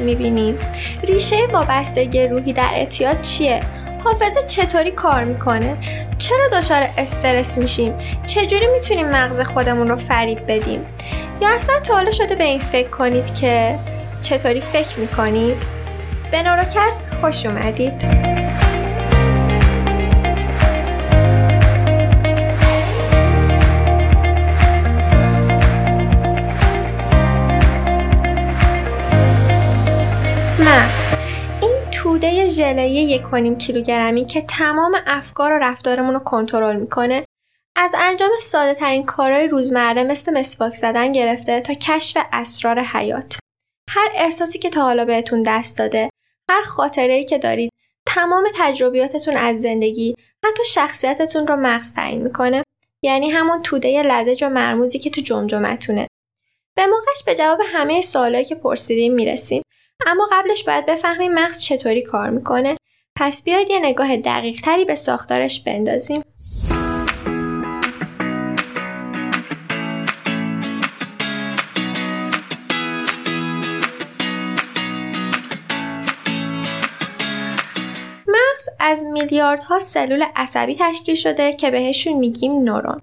می‌بینیم ریشه وابستگی روحی در اعتیاد چیه؟ حافظه چطوری کار می‌کنه؟ چرا دچار استرس میشیم؟ چجوری می‌تونیم مغز خودمون رو فریب بدیم؟ یا اصلا تا شده به این فکر کنید که چطوری فکر می‌کنید؟ به نوروکست خوش اومدید. توده ژله یک کیلوگرمی که تمام افکار و رفتارمون رو کنترل می‌کنه. از انجام ساده ترین کارهای روزمره مثل مسواک زدن گرفته تا کشف اسرار حیات. هر احساسی که تا حالا بهتون دست داده هر خاطره که دارید تمام تجربیاتتون از زندگی حتی شخصیتتون رو مغز تعیین می‌کنه. یعنی همون توده لزج و مرموزی که تو جمجمتونه. به موقعش به جواب همه سوالایی که پرسیدیم می‌رسیم. اما قبلش باید بفهمیم مغز چطوری کار می‌کنه پس بیاید یه نگاه دقیق تری به ساختارش بندازیم مغز از میلیاردها سلول عصبی تشکیل شده که بهشون میگیم نورون.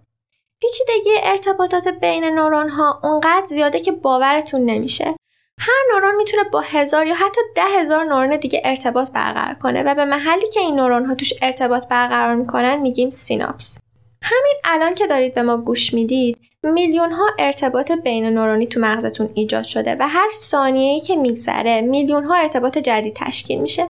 پیچیدگی ارتباطات بین نورون ها اونقدر زیاده که باورتون نمیشه. هر نورون می‌تونه با هزار یا حتی ده هزار نورون دیگه ارتباط برقرار کنه و به محلی که این نورون ها توش ارتباط برقرار می‌کنن میگیم سیناپس. همین الان که دارید به ما گوش می‌دید میلیون ها ارتباط بین نورونی تو مغزتون ایجاد شده و هر ثانیه‌ای که میگذره میلیون ها ارتباط جدید تشکیل میشه.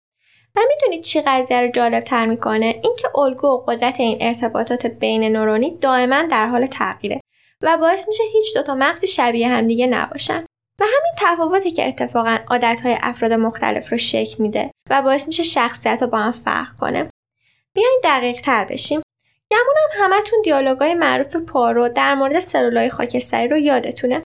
و می‌دونید چی قضیه رو جالب تر می‌کنه؟ اینکه الگو و قدرت این ارتباطات بین نورونی دائما در حال تغییره و باعث میشه هیچ دوتا مغزی شبیه همدیگه نباشن. و همین تفاوتی که اتفاقا عادتهای افراد مختلف رو شکل میده و باعث میشه شخصیت رو با هم فرق کنه بیاین دقیق تر بشیم گمونم همتون دیالوگای معروف پارو در مورد سلولای خاکستری رو یادتونه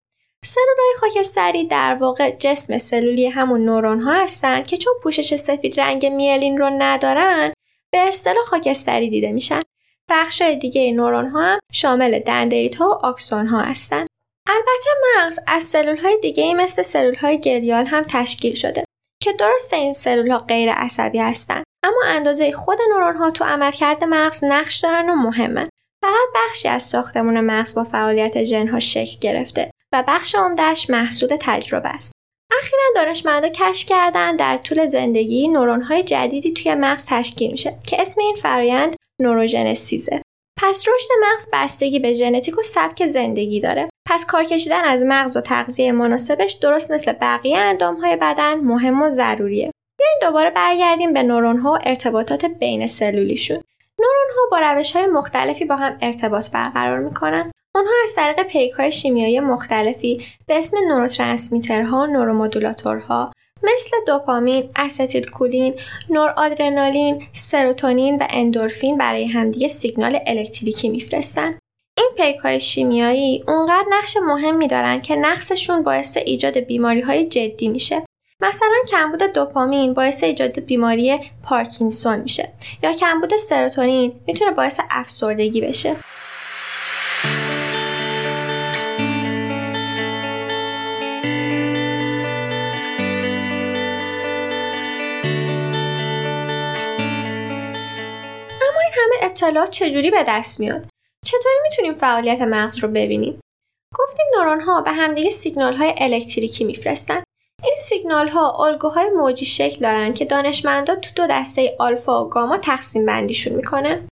سلولای خاکستری در واقع جسم سلولی همون نورون ها هستن که چون پوشش سفید رنگ میلین رو ندارن به اصطلاح خاکستری دیده میشن. بخش دیگه نورون ها هم شامل دندریت ها و آکسون ها هستن. البته مغز از سلول های دیگه مثل سلول های گلیال هم تشکیل شده که درست این سلول ها غیر عصبی هستن اما اندازه خود نورون ها تو عملکرد مغز نقش دارن و مهمن. فقط بخشی از ساختمون مغز با فعالیت ژن ها شکل گرفته و بخش عمدهش محصول تجربه است. اخیرا دانشمندا کشف کردن در طول زندگی نورون‌های جدیدی توی مغز تشکیل میشه که اسم این فرایند نوروژنسیزه. پس رشد مغز بستگی به ژنتیک و سبک زندگی داره. پس کار کشیدن از مغز و تغذیه مناسبش درست مثل بقیه اندامهای بدن مهم و ضروریه. بیاین دوباره برگردیم به نورون‌ها و ارتباطات بین سلولیشون. نورون‌ها با روش‌های مختلفی با هم ارتباط برقرار می‌کنن آنها از طریق پیک های شیمیایی مختلفی به اسم نوروترانسمیترها و نورومودولاتورها مثل دوپامین، اسیتیل کولین، نورآدرنالین، سروتونین و اندورفین برای همدیگه سیگنال الکتریکی میفرستن. این پیک های شیمیایی اونقدر نقش مهمی دارن که نقصشون باعث ایجاد بیماری های جدی میشه. مثلا کمبود دوپامین باعث ایجاد بیماری پارکینسون میشه یا کمبود سروتونین می‌تونه باعث افسردگی بشه. همه اطلاعات چجوری به دست میاد؟ چطوری می‌تونیم فعالیت مغز رو ببینیم؟ گفتیم نورون ها به همدیگه سیگنال های الکتریکی میفرستن. این سیگنال ها الگوهای موجی شکل دارن که دانشمندا تو دو دسته آلفا و گاما تقسیم بندیشون می‌کنن.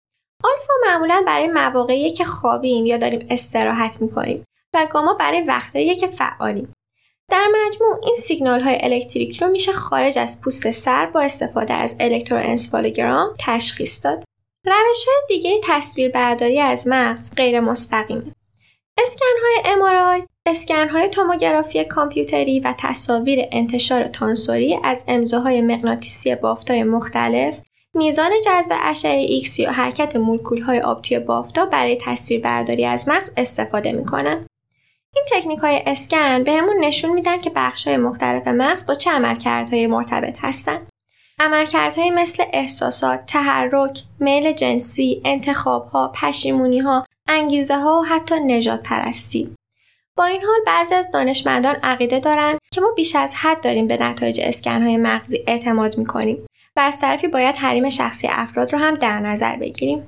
آلفا معمولا برای مواقعی که خوابیم یا داریم استراحت می‌کنیم و گاما برای وقتایی که فعالیم. در مجموع این سیگنال های الکتریکی رو میشه خارج از پوست سر با استفاده از الکتروانسفالوگرام تشخیص داد. روش های دیگه تصویر برداری از مغز غیر مستقیمه. اسکن های MRI، اسکن های توموگرافی کامپیوتری و تصاویر انتشار تانسوری از امضاهای مغناطیسی بافتای مختلف میزان جذب اشعه ایکس یا حرکت مولکول های آب توی بافتا برای تصویر برداری از مغز استفاده می‌کنن. این تکنیک های اسکن بهمون نشون میدن که بخش های مختلف مغز با چه عملکردهای مرتبط هستند. عملکردهایی مثل احساسات، تحرک، میل جنسی، انتخابها، پشیمونیها، انگیزه ها و حتی نجات پرستی. با این حال بعضی از دانشمندان عقیده دارند که ما بیش از حد داریم به نتایج اسکنهای مغزی اعتماد می‌کنیم و از طرفی باید حریم شخصی افراد رو هم در نظر بگیریم.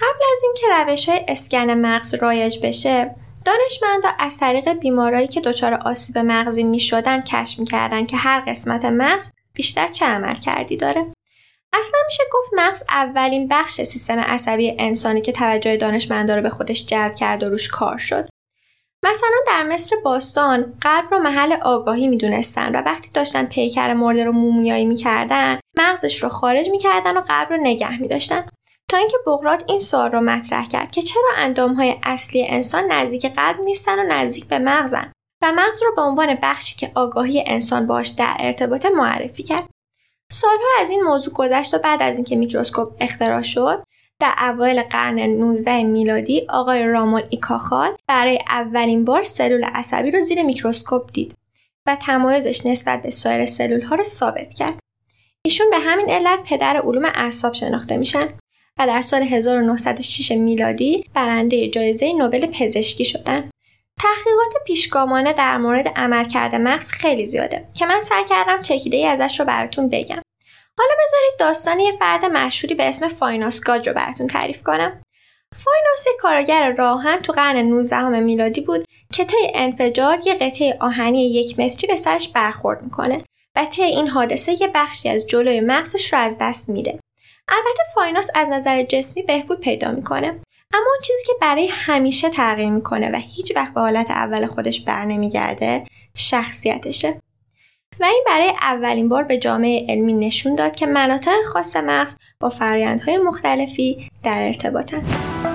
قبل از اینکه روش های اسکن مغز رایج بشه دانشمندا از طریق بیمارایی که دچار آسیب مغزی می شدن کشف می‌کردن که هر قسمت مغز بیشتر چه عمل کردی داره. اصلا میشه گفت مغز اولین بخش سیستم عصبی انسانی که توجه دانشمندا رو به خودش جلب کرد و روش کار شد. مثلا در مصر باستان قلب رو محل آگاهی می‌دونستن و وقتی داشتن پیکر مرده رو مومیایی می‌کردن مغزش رو خارج می‌کردن و قلب رو نگه میداشتن تا اینکه بغرات این سوال رو مطرح کرد که چرا اندامهای اصلی انسان نزدیک قلب نیستن و نزدیک به مغزن و مغز رو به عنوان بخشی که آگاهی انسان باش در ارتباط معرفی کرد سالها از این موضوع گذشت و بعد از اینکه میکروسکوپ اختراع شد در اوایل قرن 19 میلادی آقای رامون ای کاخال برای اولین بار سلول عصبی رو زیر میکروسکوپ دید و تمایزش نسبت به سایر سلول ها رو ثابت کرد. ایشون به همین علت پدر علوم اعصاب شناخته میشن و در سال 1906 میلادی برنده جایزه نوبل پزشکی شدن. تحقیقات پیشگامانه در مورد عملکرد مغز خیلی زیاده که من سعی کردم چکیده ای ازش رو براتون بگم. حالا بذارید داستان یه فرد مشهوری به اسم فایناس گاج رو براتون تعریف کنم. فایناس کارگر راه‌آهن تو قرن 19 میلادی بود که طی انفجار یه قطعه آهنی یک متری به سرش برخورد می‌کنه و طی این حادثه یه بخشی از جلوی مغزش رو از دست میده. البته فایناس از نظر جسمی بهبود پیدا می‌کنه اما اون چیزی که برای همیشه تغییر می‌کنه و هیچ وقت به حالت اول خودش برنمیگرده شخصیتشه و این برای اولین بار به جامعه علمی نشون داد که مناطق خاص مغز با فرایندهای مختلفی در ارتباطند.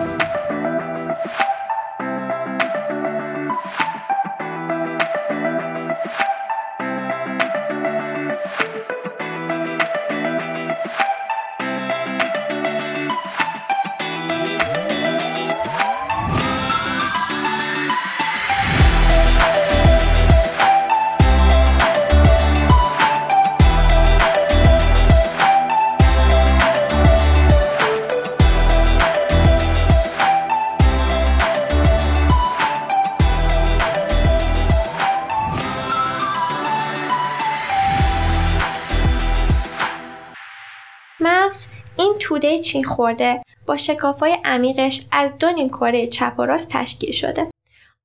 توده چین خورده با شکافای عمیقش از دو نیمکره چپ و راست تشکیل شده.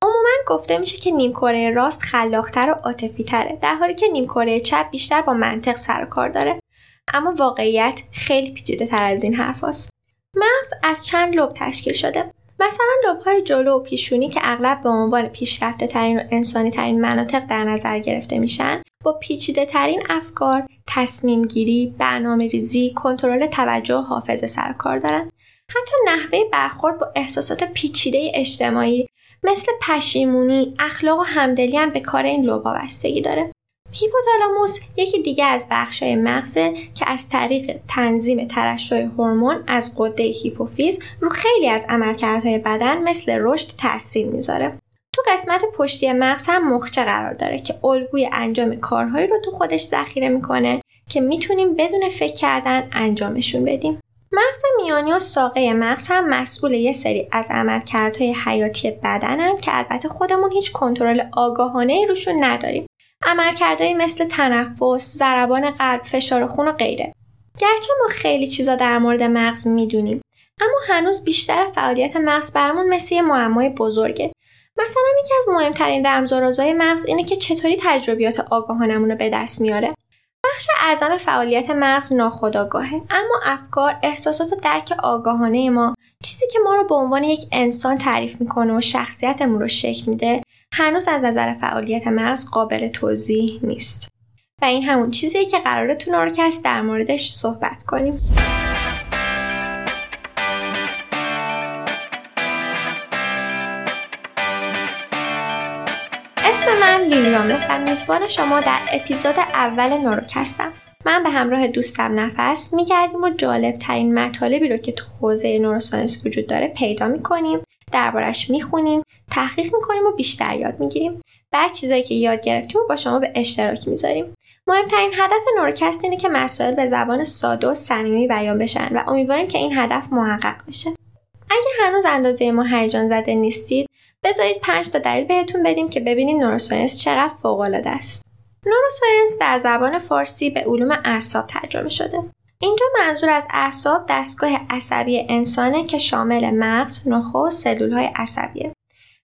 عموما گفته میشه که نیمکره راست خلاقتر و عاطفی تره در حالی که نیمکره چپ بیشتر با منطق سر و کار داره اما واقعیت خیلی پیچیده تر از این حرف هست. مغز از چند لب تشکیل شده مثلا لبهای جلو و پیشونی که اغلب به عنوان پیشرفته ترین و انسانی ترین مناطق در نظر گرفته میشن با پیچیده ترین افکار، تصمیم گیری، برنامه ریزی، کنترل توجه و حافظه سر کار دارن. حتی نحوه برخورد با احساسات پیچیده اجتماعی مثل پشیمونی، اخلاق و همدلی هم به کار این لوبا بستگی داره. هیپوتالاموس یکی دیگه از بخشای مغزه که از طریق تنظیم ترشح هورمون از قده هیپوفیز رو خیلی از عملکردهای بدن مثل رشد تاثیر می‌ذاره. تو قسمت پشتی مغز هم مخچه قرار داره که الگوی انجام کارهایی رو تو خودش ذخیره می‌کنه که می‌تونیم بدون فکر کردن انجامشون بدیم. مغز میانی و ساقه مغز هم مسئول یه سری از عملکردهای حیاتی بدنن که البته خودمون هیچ کنترل آگاهانه روشون نداریم. عملکردهایی مثل تنفس، ضربان قلب، فشار خون و غیره. گرچه ما خیلی چیزا در مورد مغز می‌دونیم اما هنوز بیشتر فعالیت مغز برامون مثل یه معمای بزرگه مثلا یکی از مهمترین رمز و رازهای مغز اینه که چطوری تجربیات آگاهانمون رو به دست میاره بخش اعظم فعالیت مغز ناخودآگاهه اما افکار احساسات و درک آگاهانه ما چیزی که ما رو به عنوان یک انسان تعریف می‌کنه و شخصیتمون رو شکل میده هنوز از نظر فعالیت مغز قابل توضیح نیست. و این همون چیزیه که قراره تو نارکست در موردش صحبت کنیم. اسم من لیلیامه و میزبان شما در اپیزود اول نوروکستم من به همراه دوستم نفس میگردیم و جالب ترین مطالبی رو که تو حوزه نوروساینس وجود داره پیدا می‌کنیم. دربارش می‌خونیم تحقیق می‌کنیم و بیشتر یاد می‌گیریم. بعد چیزایی که یاد گرفتیم و با شما به اشتراک می‌ذاریم. مهمترین هدف نورکست اینه که مسائل به زبان ساده و صمیمی بیان بشن و امیدواریم که این هدف محقق بشه. اگه هنوز اندازه ما هیجان زده نیستید بذارید پنج تا دلیل بهتون بدیم که ببینید نوروساینس چقدر فوق العاده است. نوروساینس در زبان فارسی به علوم اعصاب ترجمه شده. اینجا منظور از اعصاب دستگاه عصبی انسانه که شامل مغز، نخو و سلولهای عصبیه.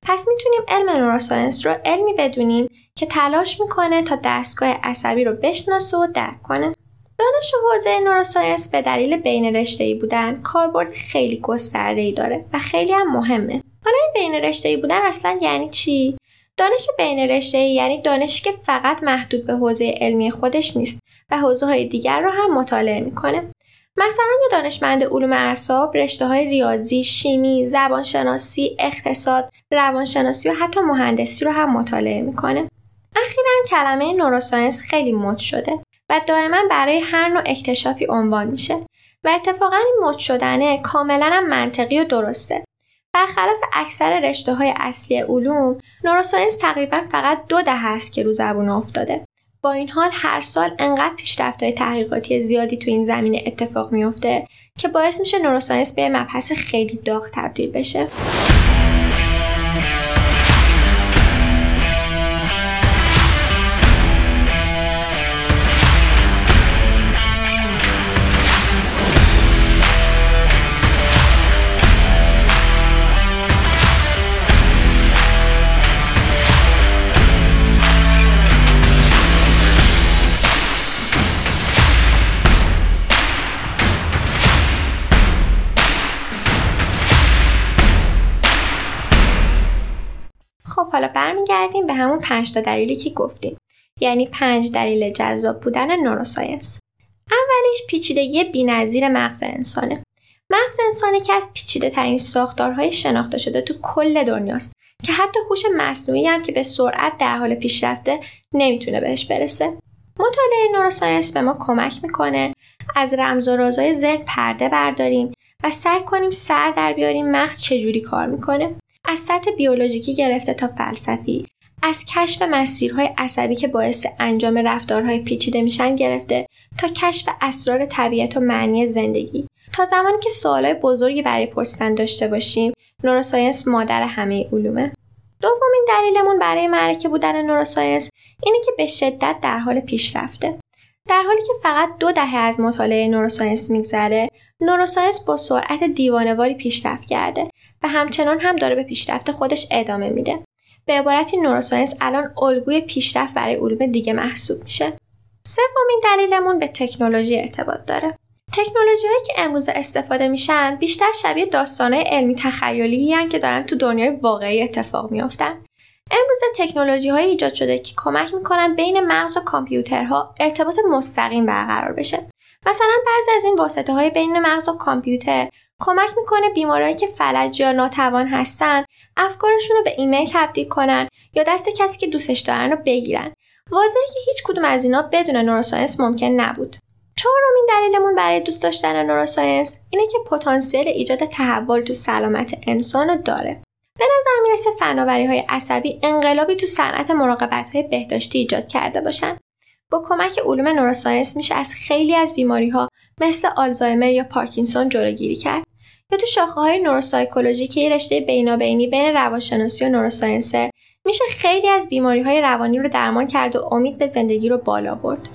پس می‌تونیم علم نوروساینس رو علمی بدونیم که تلاش می‌کنه تا دستگاه عصبی رو بشناسه و درک کنه. دانش حوزه نوروساینس به دلیل بین ای بودن کاربرد خیلی ای داره و خیلی هم مهمه. حالا این بین ای بودن اصلا یعنی چی؟ دانش بین ای یعنی دانشی که فقط محدود به حوزه علمی خودش نیست و حوزه های دیگر رو هم مطالعه می‌کنه. مثلا یه دانشمند علوم اعصاب رشته های ریاضی، شیمی، زبانشناسی، اقتصاد، روانشناسی و حتی مهندسی رو هم مطالعه می‌کنه. اخیرا کلمه نوروساینس خیلی مد شده و دائما برای هر نوع اکتشافی عنوان میشه و اتفاقا این مد شدنه کاملا منطقی و درسته. برخلاف اکثر رشته های اصلی علوم، نوروساینس تقریبا فقط دو دهه است که رو زبون افتاده. با این حال هر سال انقدر پیشرفت های تحقیقاتی زیادی تو این زمینه اتفاق میفته که باعث میشه نوروساینس به مبحث خیلی داغ تبدیل بشه. حالا برمیگردیم به همون پنج تا دلیلی که گفتیم. یعنی پنج دلیل جذاب بودن نوروساینس. اولیش پیچیدگی بینظیر مغز انسانه. مغز انسان که از پیچیده ترین ساختارهای شناخته شده تو کل دنیاست که حتی هوش مصنوعی هم که به سرعت در حال پیشرفته نمی‌تونه بهش برسه. مطالعه نوروساینس به ما کمک می‌کنه از رمز و رازهای ذهن پرده برداریم و سعی کنیم سر در بیاریم مغز چجوری کار می‌کنه. از سطح بیولوژیکی گرفته تا فلسفی از کشف مسیرهای عصبی که باعث انجام رفتارهای پیچیده میشن گرفته تا کشف اسرار طبیعت و معنی زندگی. تا زمانی که سوالای بزرگی برای پرسیدن داشته باشیم نوروساینس مادر همه علومه. دومین دلیلمون برای معرکه بودن نوروساینس اینه که به شدت در حال پیشرفته. در حالی که فقط دو دهه از مطالعه نوروساینس میگذره نوروساینس با سرعت دیوانواری پیشرفت کرده. و همچنان هم داره به پیشرفت خودش ادامه میده. به عبارتی نوروساینس الان الگوی پیشرفت برای علوم دیگه محسوب میشه. سومین دلیلمون به تکنولوژی ارتباط داره. تکنولوژی هایی که امروز استفاده میشن بیشتر شبیه داستانهای علمی تخیلی که دارن تو دنیای واقعی اتفاق میافتن. امروز تکنولوژی های ایجاد شده که کمک می‌کنن بین مغز و کامپیوترها ارتباط مستقیم برقرار بشه. مثلا بعضی از این واسطه های بین مغز و کامپیوتر کمک می‌کنه بیمارایی که فلج یا ناتوان هستن افکارشون رو به ایمیل تبدیل کنن یا دست کسی که دوستش دارن رو بگیرن. واضحه که هیچ کدوم از اینا بدون نوروساینس ممکن نبود. چهارمین دلیلمون برای دوست داشتن نوروساینس اینه که پتانسیل ایجاد تحول تو سلامت انسان رو داره. به نظر می‌رسه فناوری های عصبی انقلابی تو صنعت مراقبت های بهداشتی ایجاد کرده باشن. با کمک علوم نوروساینس میشه از خیلی از بیماری ها مثل آلزایمر یا پارکینسون جلوگیری کرد. یا تو شاخه های نوروسایکولوژی که یه رشته بینابینی بین روانشناسی و نوروساینسه میشه خیلی از بیماری های روانی رو درمان کرد و امید به زندگی رو بالا برد.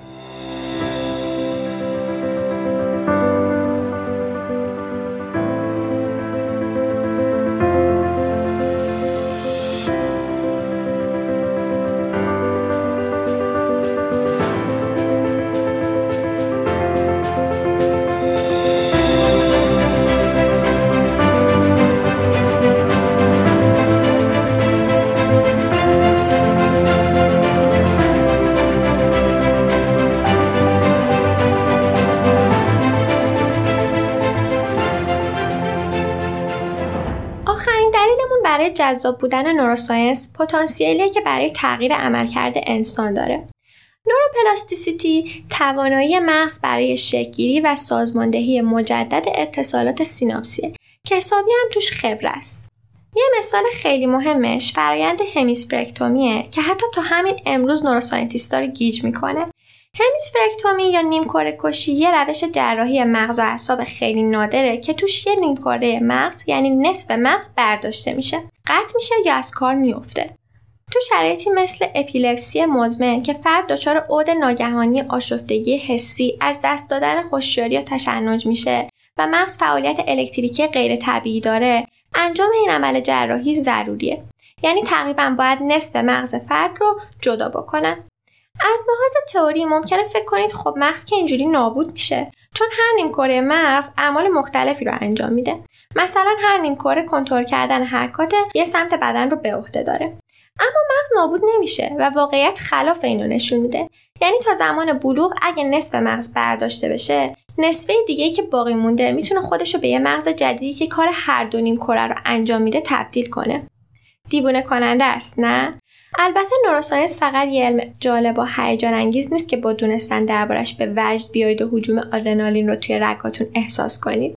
جذاب بودن neuroscience پتانسیلی که برای تغییر عملکرد انسان داره. neuroplasticity توانایی مغز برای شکلگیری و سازماندهی مجدد اتصالات سیناپسیه که حسابی هم توش خبر است. یه مثال خیلی مهمش فرایند hemispherectomy ه که حتی تا همین امروز neuroscientist ا رو گیج می‌کنه hemispherectomy یا نیمکره کشی یه روش جراحی مغز و اعصاب خیلی نادره که توش یه نیمکره مغز یعنی نصف مغز برداشته میشه قطع میشه یا از کار میفته. تو شرایطی مثل اپیلپسی مزمن که فرد دچار عود ناگهانی آشفتگی حسی از دست دادن هوشیاری یا تشنج میشه و مغز فعالیت الکتریکی غیر طبیعی داره انجام این عمل جراحی ضروریه. یعنی تقریبا باید نصف مغز فرد رو جدا بکنن. از لحاظ تئوری ممکنه فکر کنید خب مغز که اینجوری نابود میشه. چون هر نیمکره مغز اعمال مختلفی رو انجام میده. مثلا هر نیمکره کنترل کردن حرکات یه سمت بدن رو به عهده داره. اما مغز نابود نمیشه و واقعیت خلاف اینو نشون میده. یعنی تا زمان بلوغ اگه نصف مغز برداشته بشه نصفه دیگه که باقی مونده می‌تونه خودش رو به یه مغز جدیدی که کار هر دو نیم کره رو انجام میده تبدیل کنه. دیوونه کننده است نه؟ البته نوروساینس فقط یه علم جالب و هیجان انگیز نیست که با دونستن دربارش به وجد بیایید و حجوم آدرنالین رو توی رگاتون احساس کنید.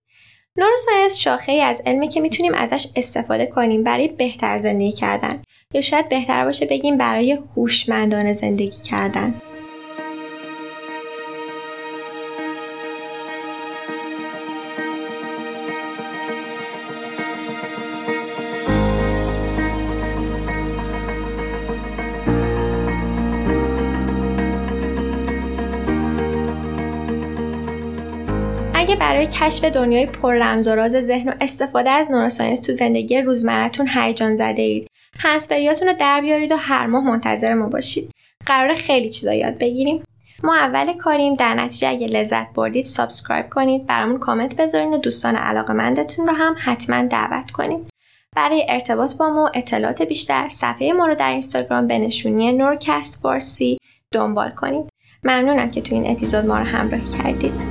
نوروساینس شاخه ای از علمی که می‌تونیم ازش استفاده کنیم برای بهتر زندگی کردن یا شاید بهتر باشه بگیم برای هوشمندانه زندگی کردن. برای کشف دنیای پر رمز و راز ذهن و استفاده از neuroscience تو زندگی روزمرتون هیجان زده اید. هنسفریاتون رو در بیارید و هر ماه منتظر ما باشید. قرار خیلی چیزا یاد بگیریم. ما اول کاریم در نتیجه اگه لذت بردید subscribe کنید برامون کامنت بذارین و دوستان علاقمندتون رو هم حتما دعوت کنید. برای ارتباط با ما اطلاعات بیشتر صفحه ما رو در اینستاگرام به نشونی نورکست فارسی دنبال کنید. ممنونم که تو این اپیزود ما رو همراهی کردید.